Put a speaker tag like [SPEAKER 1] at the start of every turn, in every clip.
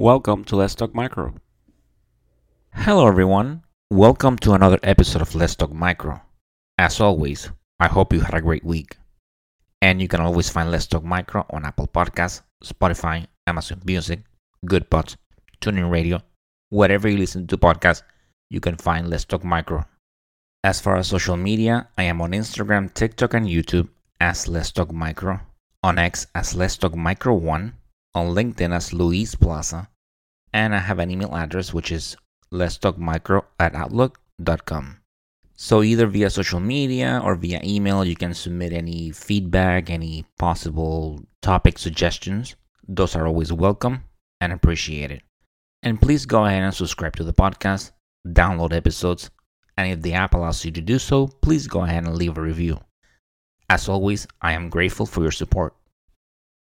[SPEAKER 1] Welcome to Let's Talk Micro. Hello, everyone. Welcome to another episode of Let's Talk Micro. As always, I hope you had a great week. And you can always find Let's Talk Micro on Apple Podcasts, Spotify, Amazon Music, Goodpods, TuneIn Radio, wherever you listen to podcasts, you can find Let's Talk Micro. As far as social media, I am on Instagram, TikTok, and YouTube as Let's Talk Micro, on X as Let's Talk Micro 1, on LinkedIn as Luis Plaza, and I have an email address which is let's talk micro at outlook.com. So either via social media or via email, you can submit any feedback, any possible topic suggestions. Those are always welcome and appreciated. And please go ahead and subscribe to the podcast, download episodes, and if the app allows you to do so, please go ahead and leave a review. As always, I am grateful for your support.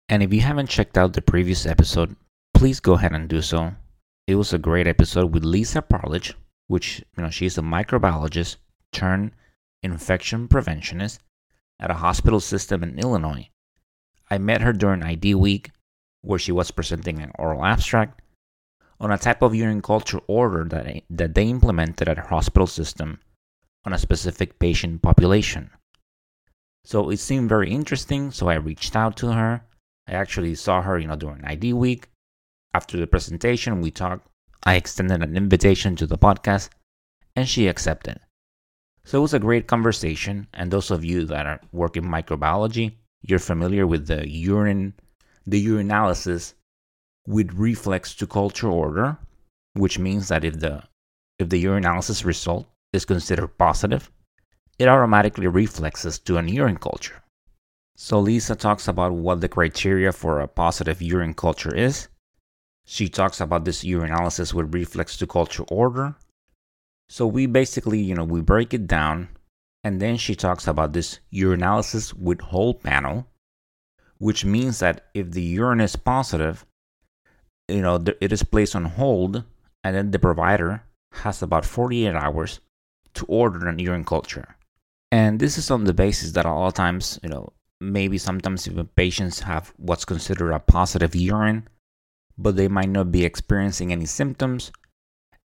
[SPEAKER 1] And if you haven't checked out the previous episode, please go ahead and do so. It was a great episode with Lisa Parlich, which, you know, she's a microbiologist turned infection preventionist at a hospital system in Illinois. I met her during ID week, where she was presenting an oral abstract on a type of urine culture order that, that they implemented at her hospital system on a specific patient population. So it seemed very interesting, so I reached out to her. I actually saw her, you know, during ID week. After the presentation, we talked. I extended an invitation to the podcast, and she accepted. So it was a great conversation. And those of you that are work in microbiology, you're familiar with the urine, the urinalysis with reflex to culture order, which means that if the if the urinalysis result is considered positive, it automatically reflexes to an urine culture. So Lisa talks about what the criteria for a positive urine culture is. She talks about this urinalysis with reflex to culture order. So we basically, you know, we break it down and then she talks about this urinalysis with hold panel, which means that if the urine is positive, you know, it is placed on hold and then the provider has about 48 hours to order an urine culture. And this is on the basis that a lot of times, you know, maybe sometimes if patients have what's considered a positive urine, but they might not be experiencing any symptoms.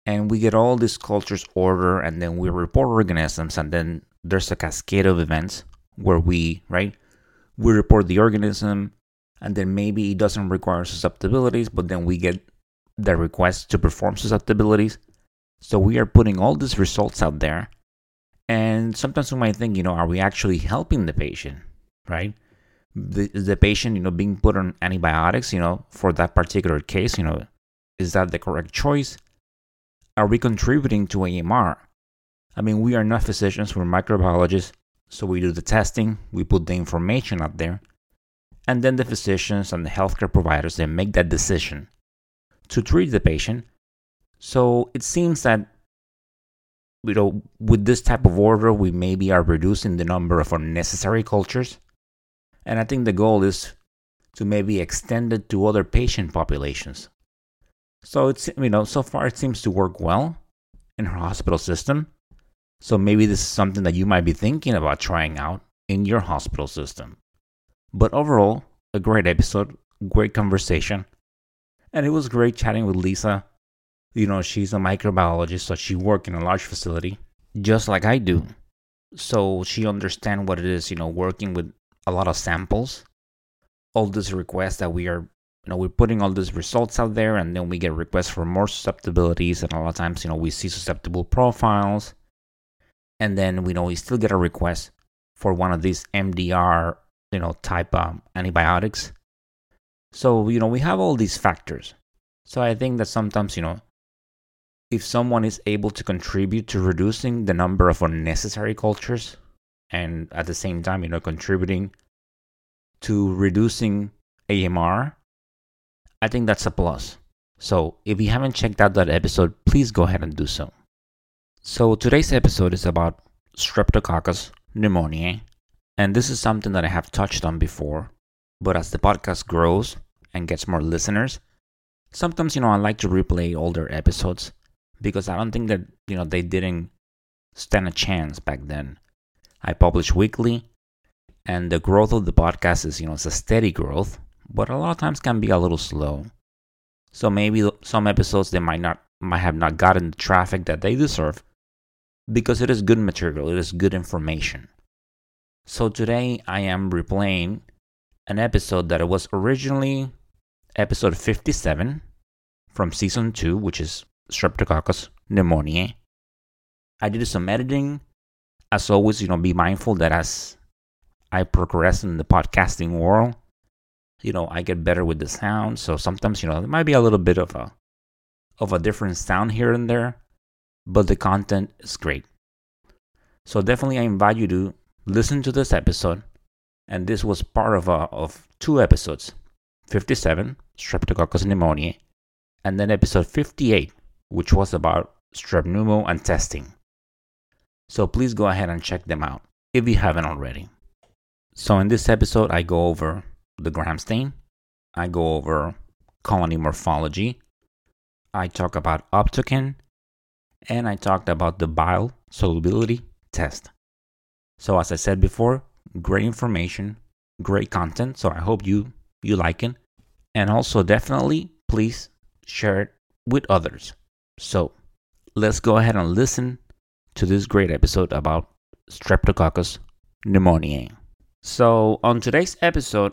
[SPEAKER 1] And we get all these cultures order and then we report organisms and then there's a cascade of events where we, right, we report the organism and then maybe it doesn't require susceptibilities, but then we get the request to perform susceptibilities. So we are putting all these results out there. And sometimes we might think, you know, are we actually helping the patient? right? The, the patient, you know, being put on antibiotics, you know, for that particular case, you know, is that the correct choice? Are we contributing to AMR? I mean, we are not physicians, we're microbiologists, so we do the testing, we put the information out there, and then the physicians and the healthcare providers they make that decision to treat the patient. So it seems that you know, with this type of order, we maybe are reducing the number of unnecessary cultures and I think the goal is to maybe extend it to other patient populations. So it's you know so far it seems to work well in her hospital system. So maybe this is something that you might be thinking about trying out in your hospital system. But overall, a great episode, great conversation. And it was great chatting with Lisa. You know, she's a microbiologist, so she works in a large facility, just like I do. So she understands what it is, you know, working with a lot of samples, all these requests that we are, you know, we're putting all these results out there, and then we get requests for more susceptibilities, and a lot of times, you know, we see susceptible profiles, and then we know we still get a request for one of these MDR, you know, type um, antibiotics. So you know, we have all these factors. So I think that sometimes, you know, if someone is able to contribute to reducing the number of unnecessary cultures and at the same time, you know, contributing to reducing AMR, I think that's a plus. So if you haven't checked out that episode, please go ahead and do so. So today's episode is about Streptococcus pneumoniae, and this is something that I have touched on before. But as the podcast grows and gets more listeners, sometimes you know I like to replay older episodes because I don't think that you know they didn't stand a chance back then. I publish weekly, and the growth of the podcast is, you know, it's a steady growth, but a lot of times can be a little slow. So maybe some episodes they might not might have not gotten the traffic that they deserve because it is good material, it is good information. So today I am replaying an episode that was originally episode 57 from season 2, which is Streptococcus pneumoniae. I did some editing. As always, you know, be mindful that as I progress in the podcasting world, you know, I get better with the sound. So sometimes, you know, there might be a little bit of a of a different sound here and there, but the content is great. So definitely I invite you to listen to this episode. And this was part of a, of two episodes. 57, Streptococcus pneumoniae, and then episode 58, which was about strep pneumo and testing. So please go ahead and check them out if you haven't already. So in this episode, I go over the gram stain, I go over colony morphology, I talk about Optochin, and I talked about the bile solubility test. So as I said before, great information, great content. So I hope you you like it, and also definitely please share it with others. So let's go ahead and listen to this great episode about Streptococcus pneumoniae. So, on today's episode,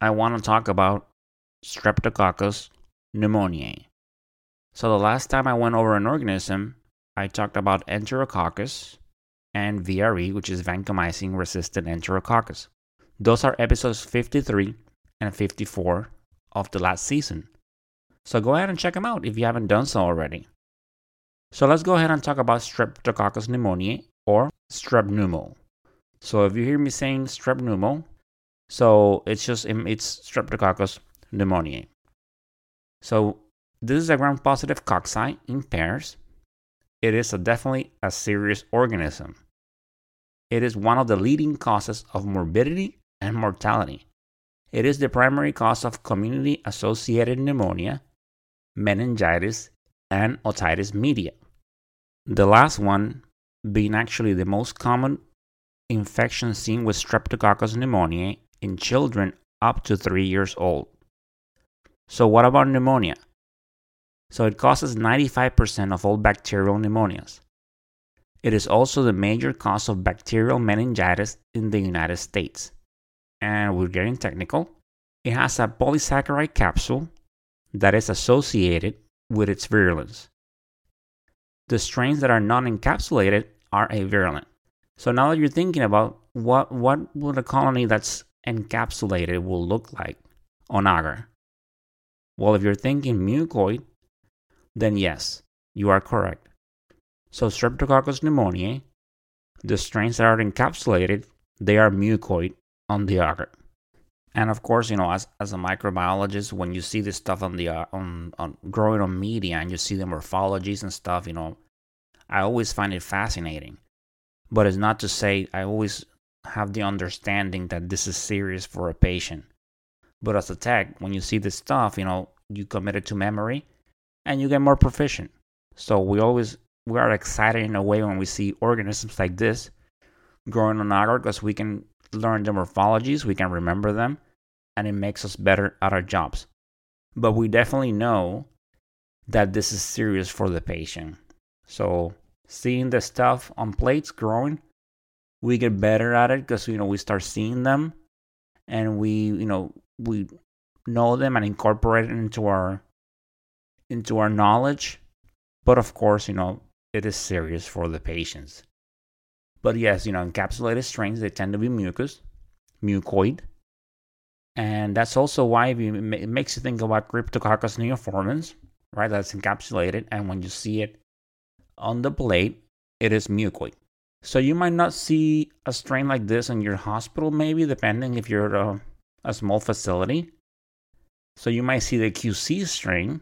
[SPEAKER 1] I want to talk about Streptococcus pneumoniae. So, the last time I went over an organism, I talked about Enterococcus and VRE, which is vancomycin resistant Enterococcus. Those are episodes 53 and 54 of the last season. So, go ahead and check them out if you haven't done so already. So, let's go ahead and talk about Streptococcus pneumoniae or strep pneumo. So if you hear me saying strep pneumo, so it's just it's Streptococcus pneumoniae. So this is a gram-positive cocci in pairs. It is a definitely a serious organism. It is one of the leading causes of morbidity and mortality. It is the primary cause of community associated pneumonia, meningitis, and otitis media. The last one being actually the most common infection seen with Streptococcus pneumoniae in children up to 3 years old. So, what about pneumonia? So, it causes 95% of all bacterial pneumonias. It is also the major cause of bacterial meningitis in the United States. And we're getting technical. It has a polysaccharide capsule that is associated with its virulence. The strains that are non encapsulated are avirulent. So now that you're thinking about what what would a colony that's encapsulated will look like on agar? Well, if you're thinking mucoid, then yes, you are correct. So Streptococcus pneumoniae, the strains that are encapsulated, they are mucoid on the agar. And of course, you know, as, as a microbiologist, when you see this stuff on the uh, on, on growing on media and you see the morphologies and stuff, you know, I always find it fascinating but it's not to say I always have the understanding that this is serious for a patient. But as a tech, when you see this stuff, you know, you commit it to memory and you get more proficient. So we always we are excited in a way when we see organisms like this growing on agar because we can learn the morphologies, we can remember them, and it makes us better at our jobs. But we definitely know that this is serious for the patient. So seeing the stuff on plates growing, we get better at it because you know we start seeing them, and we you know we know them and incorporate it into our into our knowledge. But of course, you know it is serious for the patients. But yes, you know encapsulated strains they tend to be mucus, mucoid, and that's also why it makes you think about Cryptococcus neoformans, right? That's encapsulated, and when you see it on the plate, it is mucoid. So you might not see a strain like this in your hospital, maybe depending if you're a, a small facility. So you might see the QC strain,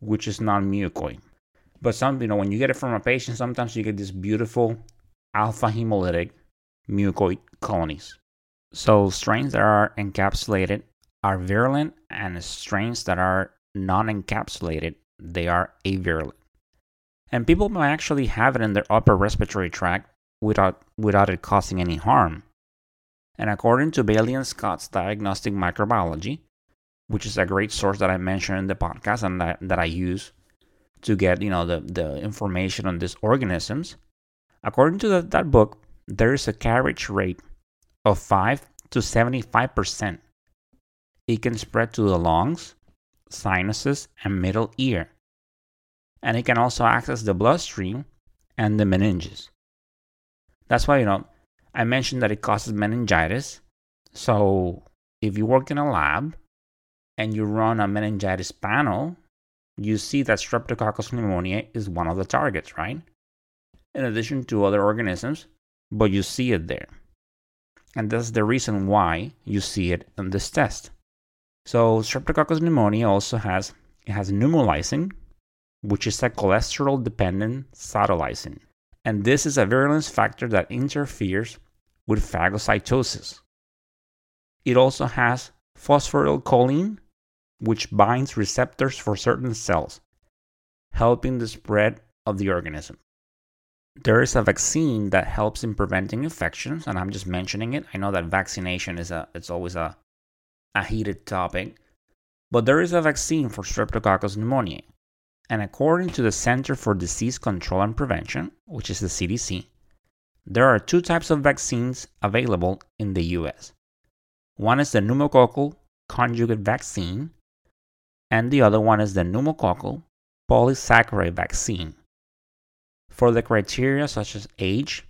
[SPEAKER 1] which is non-mucoid. But some, you know, when you get it from a patient, sometimes you get these beautiful alpha hemolytic mucoid colonies. So strains that are encapsulated are virulent, and strains that are non-encapsulated they are avirulent and people may actually have it in their upper respiratory tract without, without it causing any harm. And according to Bailey and Scott's Diagnostic Microbiology, which is a great source that I mentioned in the podcast and that, that I use to get you know the, the information on these organisms. According to the, that book, there is a carriage rate of 5 to 75%. It can spread to the lungs, sinuses, and middle ear. And it can also access the bloodstream and the meninges. That's why, you know, I mentioned that it causes meningitis. So if you work in a lab and you run a meningitis panel, you see that Streptococcus pneumoniae is one of the targets, right? In addition to other organisms, but you see it there. And that's the reason why you see it in this test. So Streptococcus pneumoniae also has it has pneumolysin, which is a cholesterol dependent cytolysin. And this is a virulence factor that interferes with phagocytosis. It also has phosphorylcholine, which binds receptors for certain cells, helping the spread of the organism. There is a vaccine that helps in preventing infections, and I'm just mentioning it. I know that vaccination is a it's always a, a heated topic, but there is a vaccine for Streptococcus pneumoniae. And according to the Center for Disease Control and Prevention, which is the CDC, there are two types of vaccines available in the US. One is the pneumococcal conjugate vaccine, and the other one is the pneumococcal polysaccharide vaccine. For the criteria such as age,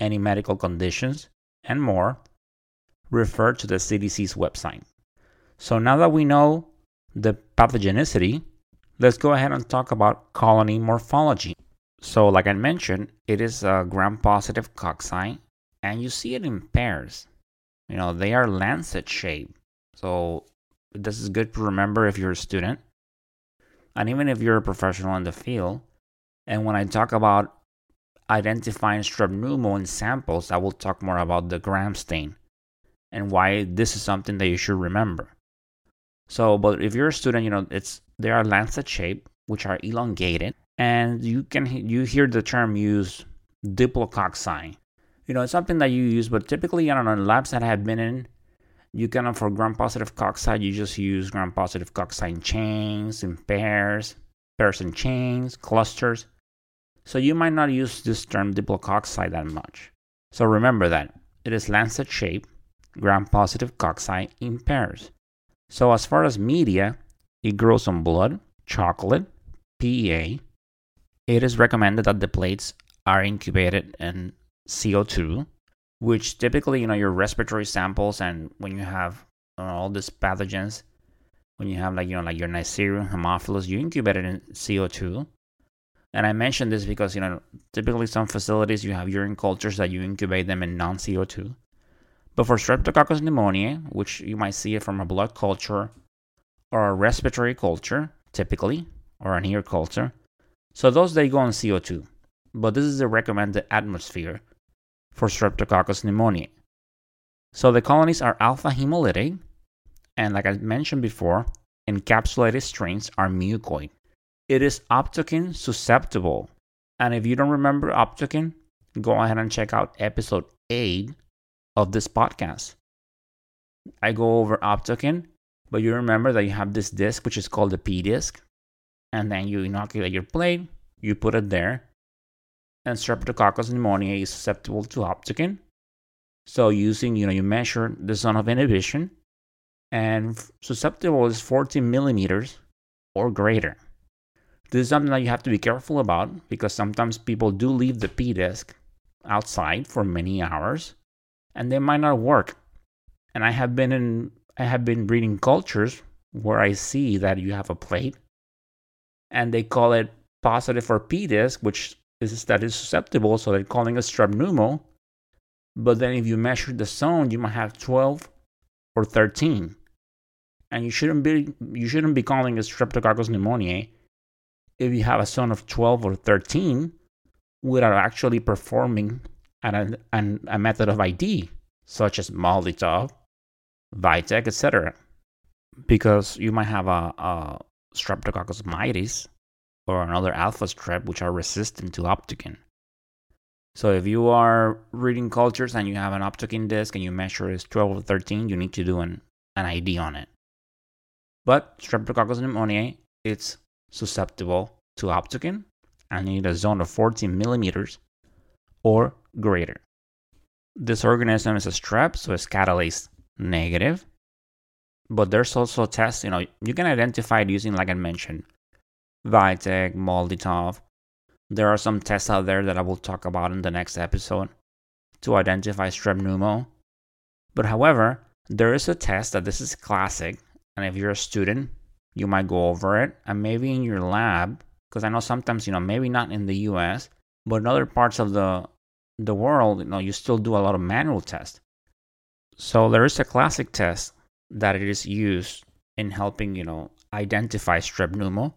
[SPEAKER 1] any medical conditions, and more, refer to the CDC's website. So now that we know the pathogenicity, let's go ahead and talk about colony morphology. So, like I mentioned, it is a gram positive cocci, and you see it in pairs. You know, they are lancet shaped. So, this is good to remember if you're a student, and even if you're a professional in the field. And when I talk about identifying strep pneumo in samples, I will talk more about the gram stain and why this is something that you should remember. So, but if you're a student, you know, it's they are lancet shaped, which are elongated, and you can you hear the term used diplococci. You know, it's something that you use, but typically, I don't know, labs that I have been in, you can for gram-positive cocci, you just use gram-positive cocci in chains, in pairs, pairs and chains, clusters. So you might not use this term diplococci that much. So remember that it is lancet shaped, gram-positive cocci in pairs. So as far as media, it grows on blood, chocolate, PEA, it is recommended that the plates are incubated in CO2, which typically, you know, your respiratory samples and when you have all these pathogens, when you have like, you know, like your Neisseria haemophilus, you incubate it in CO2. And I mention this because, you know, typically some facilities you have urine cultures that you incubate them in non CO2. But for Streptococcus pneumoniae, which you might see it from a blood culture or a respiratory culture, typically, or an ear culture, so those they go on CO2, but this is the recommended atmosphere for Streptococcus pneumoniae. So the colonies are alpha hemolytic, and like I mentioned before, encapsulated strains are mucoid. It is optochin susceptible, and if you don't remember optochin, go ahead and check out episode 8 of this podcast. I go over optochin, but you remember that you have this disc which is called the P disc, and then you inoculate your plate, you put it there, and Streptococcus pneumoniae is susceptible to optochin. So using, you know, you measure the zone of inhibition, and susceptible is 14 millimeters or greater. This is something that you have to be careful about because sometimes people do leave the P disc outside for many hours, and they might not work. And I have been in, I have been breeding cultures where I see that you have a plate and they call it positive for P disc, which is that is susceptible, so they're calling it strep pneumo. But then if you measure the zone, you might have 12 or 13. And you shouldn't be you shouldn't be calling it streptococcus pneumoniae if you have a zone of 12 or 13 without actually performing an, an, a method of ID, such as MALDI-TOF, Vitek, etc. Because you might have a, a Streptococcus mitis or another alpha strep which are resistant to optochin. So if you are reading cultures and you have an optochin disc and you measure is 12 or 13, you need to do an, an ID on it. But Streptococcus pneumoniae, it's susceptible to optochin and need a zone of 14 millimeters or greater. This organism is a strep, so it's catalase negative. But there's also tests, you know, you can identify it using, like I mentioned, Vitek, MALDI-TOF. There are some tests out there that I will talk about in the next episode to identify strep pneumo. But however, there is a test that this is classic, and if you're a student, you might go over it, and maybe in your lab, because I know sometimes, you know, maybe not in the US, but in other parts of the the world, you know, you still do a lot of manual tests. So there is a classic test that it is used in helping, you know, identify strep pneumo,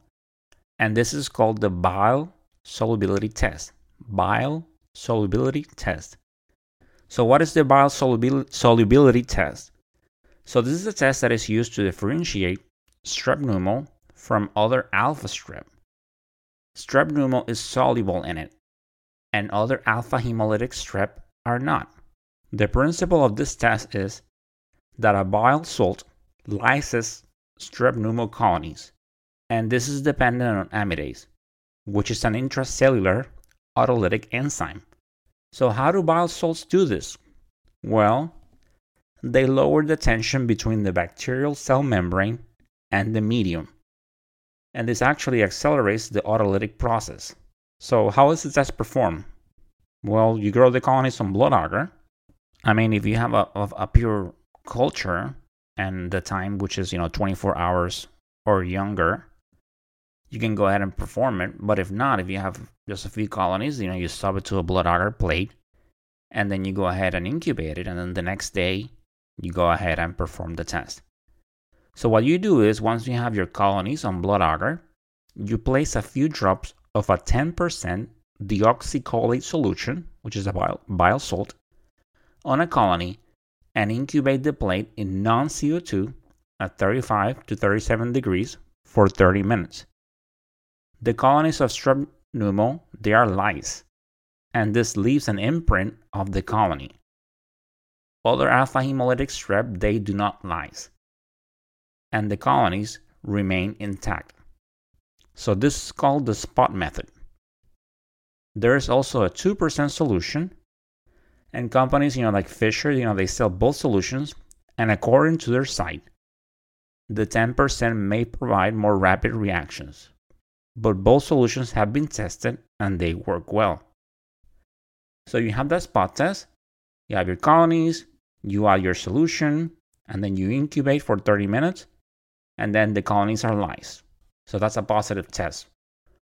[SPEAKER 1] and this is called the bile solubility test. Bile solubility test. So what is the bile solubility test? So this is a test that is used to differentiate strep pneumo from other alpha strep. Strep pneumo is soluble in it, and other alpha hemolytic strep are not. The principle of this test is that a bile salt lyses strep pneumo colonies, and this is dependent on amidase, which is an intracellular autolytic enzyme. So, how do bile salts do this? Well, they lower the tension between the bacterial cell membrane and the medium. And this actually accelerates the autolytic process. So, how is the test performed? Well, you grow the colonies on blood agar. I mean, if you have a, a pure culture and the time, which is, you know, 24 hours or younger, you can go ahead and perform it. But if not, if you have just a few colonies, you know, you sub it to a blood agar plate and then you go ahead and incubate it. And then the next day, you go ahead and perform the test. So, what you do is once you have your colonies on blood agar, you place a few drops of a 10% deoxycholate solution, which is a bile, bile salt, on a colony and incubate the plate in non CO2 at 35 to 37 degrees for 30 minutes. The colonies of Strep pneumo, they are lyse, and this leaves an imprint of the colony. Other alpha hemolytic strep, they do not lyse, and the colonies remain intact. So this is called the spot method. There is also a 2% solution, and companies, you know, like Fisher, you know, they sell both solutions, and according to their site, the 10% may provide more rapid reactions. But both solutions have been tested and they work well. So you have that spot test, you have your colonies, you add your solution, and then you incubate for 30 minutes, and then the colonies are lyse. So that's a positive test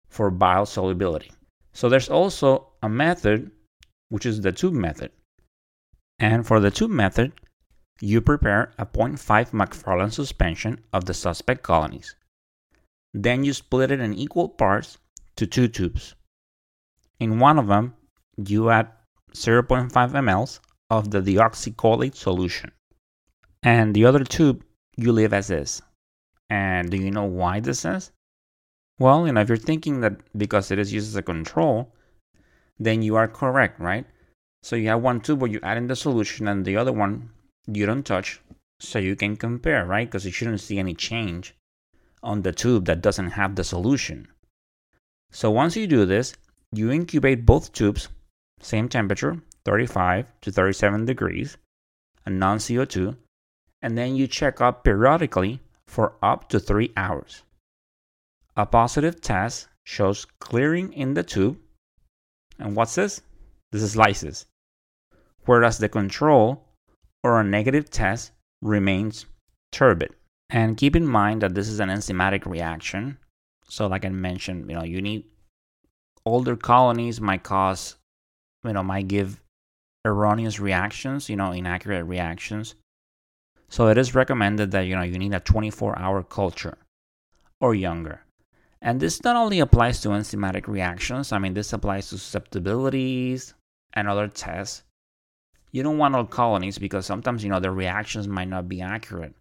[SPEAKER 1] for bile solubility. So there's also a method, which is the tube method. And for the tube method, you prepare a 0.5 McFarland suspension of the suspect colonies. Then you split it in equal parts to two tubes. In one of them, you add 0.5 ml of the deoxycholate solution. And the other tube you leave as is. And do you know why this is? Well, you know, if you're thinking that because it is used as a control, then you are correct, right? So you have one tube where you add in the solution and the other one you don't touch so you can compare, right? Because you shouldn't see any change on the tube that doesn't have the solution. So once you do this, you incubate both tubes, same temperature, 35 to 37 degrees, and non CO2, and then you check up periodically for up to three hours. A positive test shows clearing in the tube. And what's this? This is lysis. Whereas the control or a negative test remains turbid. And keep in mind that this is an enzymatic reaction. So, like I mentioned, you know, you need older colonies might cause, you know, might give erroneous reactions, you know, inaccurate reactions. So it is recommended that, you know, you need a 24 hour culture or younger. And this not only applies to enzymatic reactions, I mean, this applies to susceptibilities and other tests. You don't want all colonies because sometimes, you know, the reactions might not be accurate.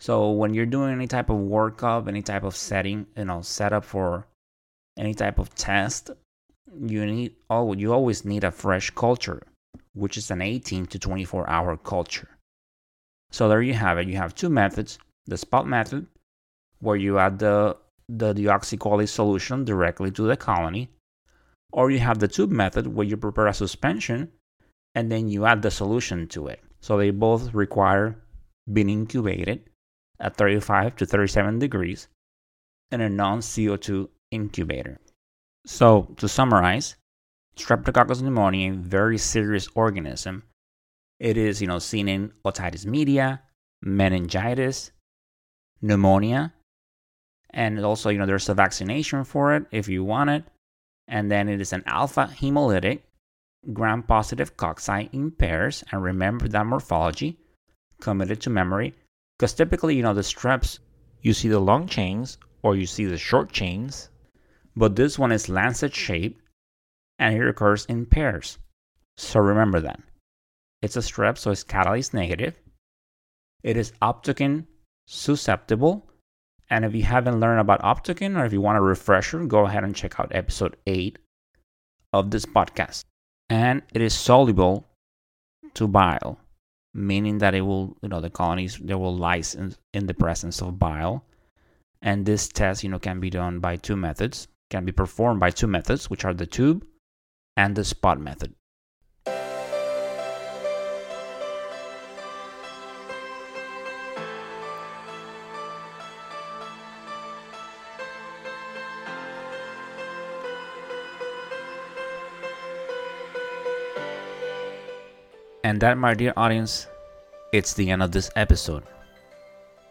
[SPEAKER 1] So when you're doing any type of workup, any type of setting, you know, setup for any type of test, you need oh you always need a fresh culture, which is an 18 to 24 hour culture. So there you have it. You have two methods: the spot method, where you add the, the deoxycholine solution directly to the colony, or you have the tube method where you prepare a suspension and then you add the solution to it. So they both require being incubated at 35 to 37 degrees in a non CO2 incubator. So, to summarize, Streptococcus pneumoniae, very serious organism. It is, you know, seen in otitis media, meningitis, pneumonia, and also, you know, there's a vaccination for it if you want it. And then it is an alpha hemolytic, gram positive cocci in pairs. And remember that morphology, committed to memory, because typically, you know, the streps, you see the long chains or you see the short chains, but this one is lancet shaped and it occurs in pairs. So remember that. It's a strep, so it's catalase negative. It is optochin susceptible. And if you haven't learned about optochin or if you want a refresher, go ahead and check out episode 8 of this podcast. And it is soluble to bile, meaning that it will, you know, the colonies, they will lyse in, in the presence of bile. And this test, you know, can be done by two methods, can be performed by two methods, which are the tube and the spot method. And that, my dear audience, it's the end of this episode.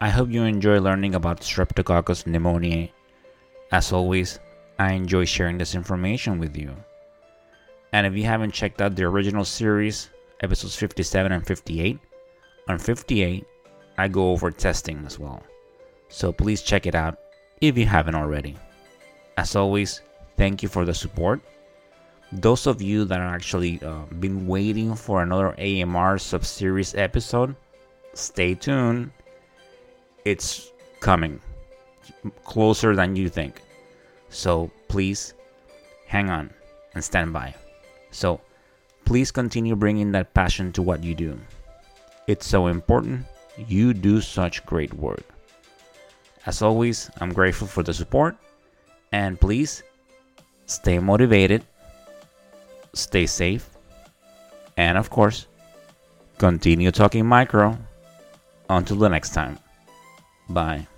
[SPEAKER 1] I hope you enjoy learning about Streptococcus pneumoniae. As always, I enjoy sharing this information with you. And if you haven't checked out the original series, episodes 57 and 58, on 58, I go over testing as well. So please check it out if you haven't already. As always, thank you for the support. Those of you that are actually uh, been waiting for another AMR sub-series episode, stay tuned. It's coming closer than you think. So please hang on and stand by. So please continue bringing that passion to what you do. It's so important. You do such great work. As always, I'm grateful for the support. And please stay motivated, stay safe, and of course, continue talking micro. Until the next time. Bye.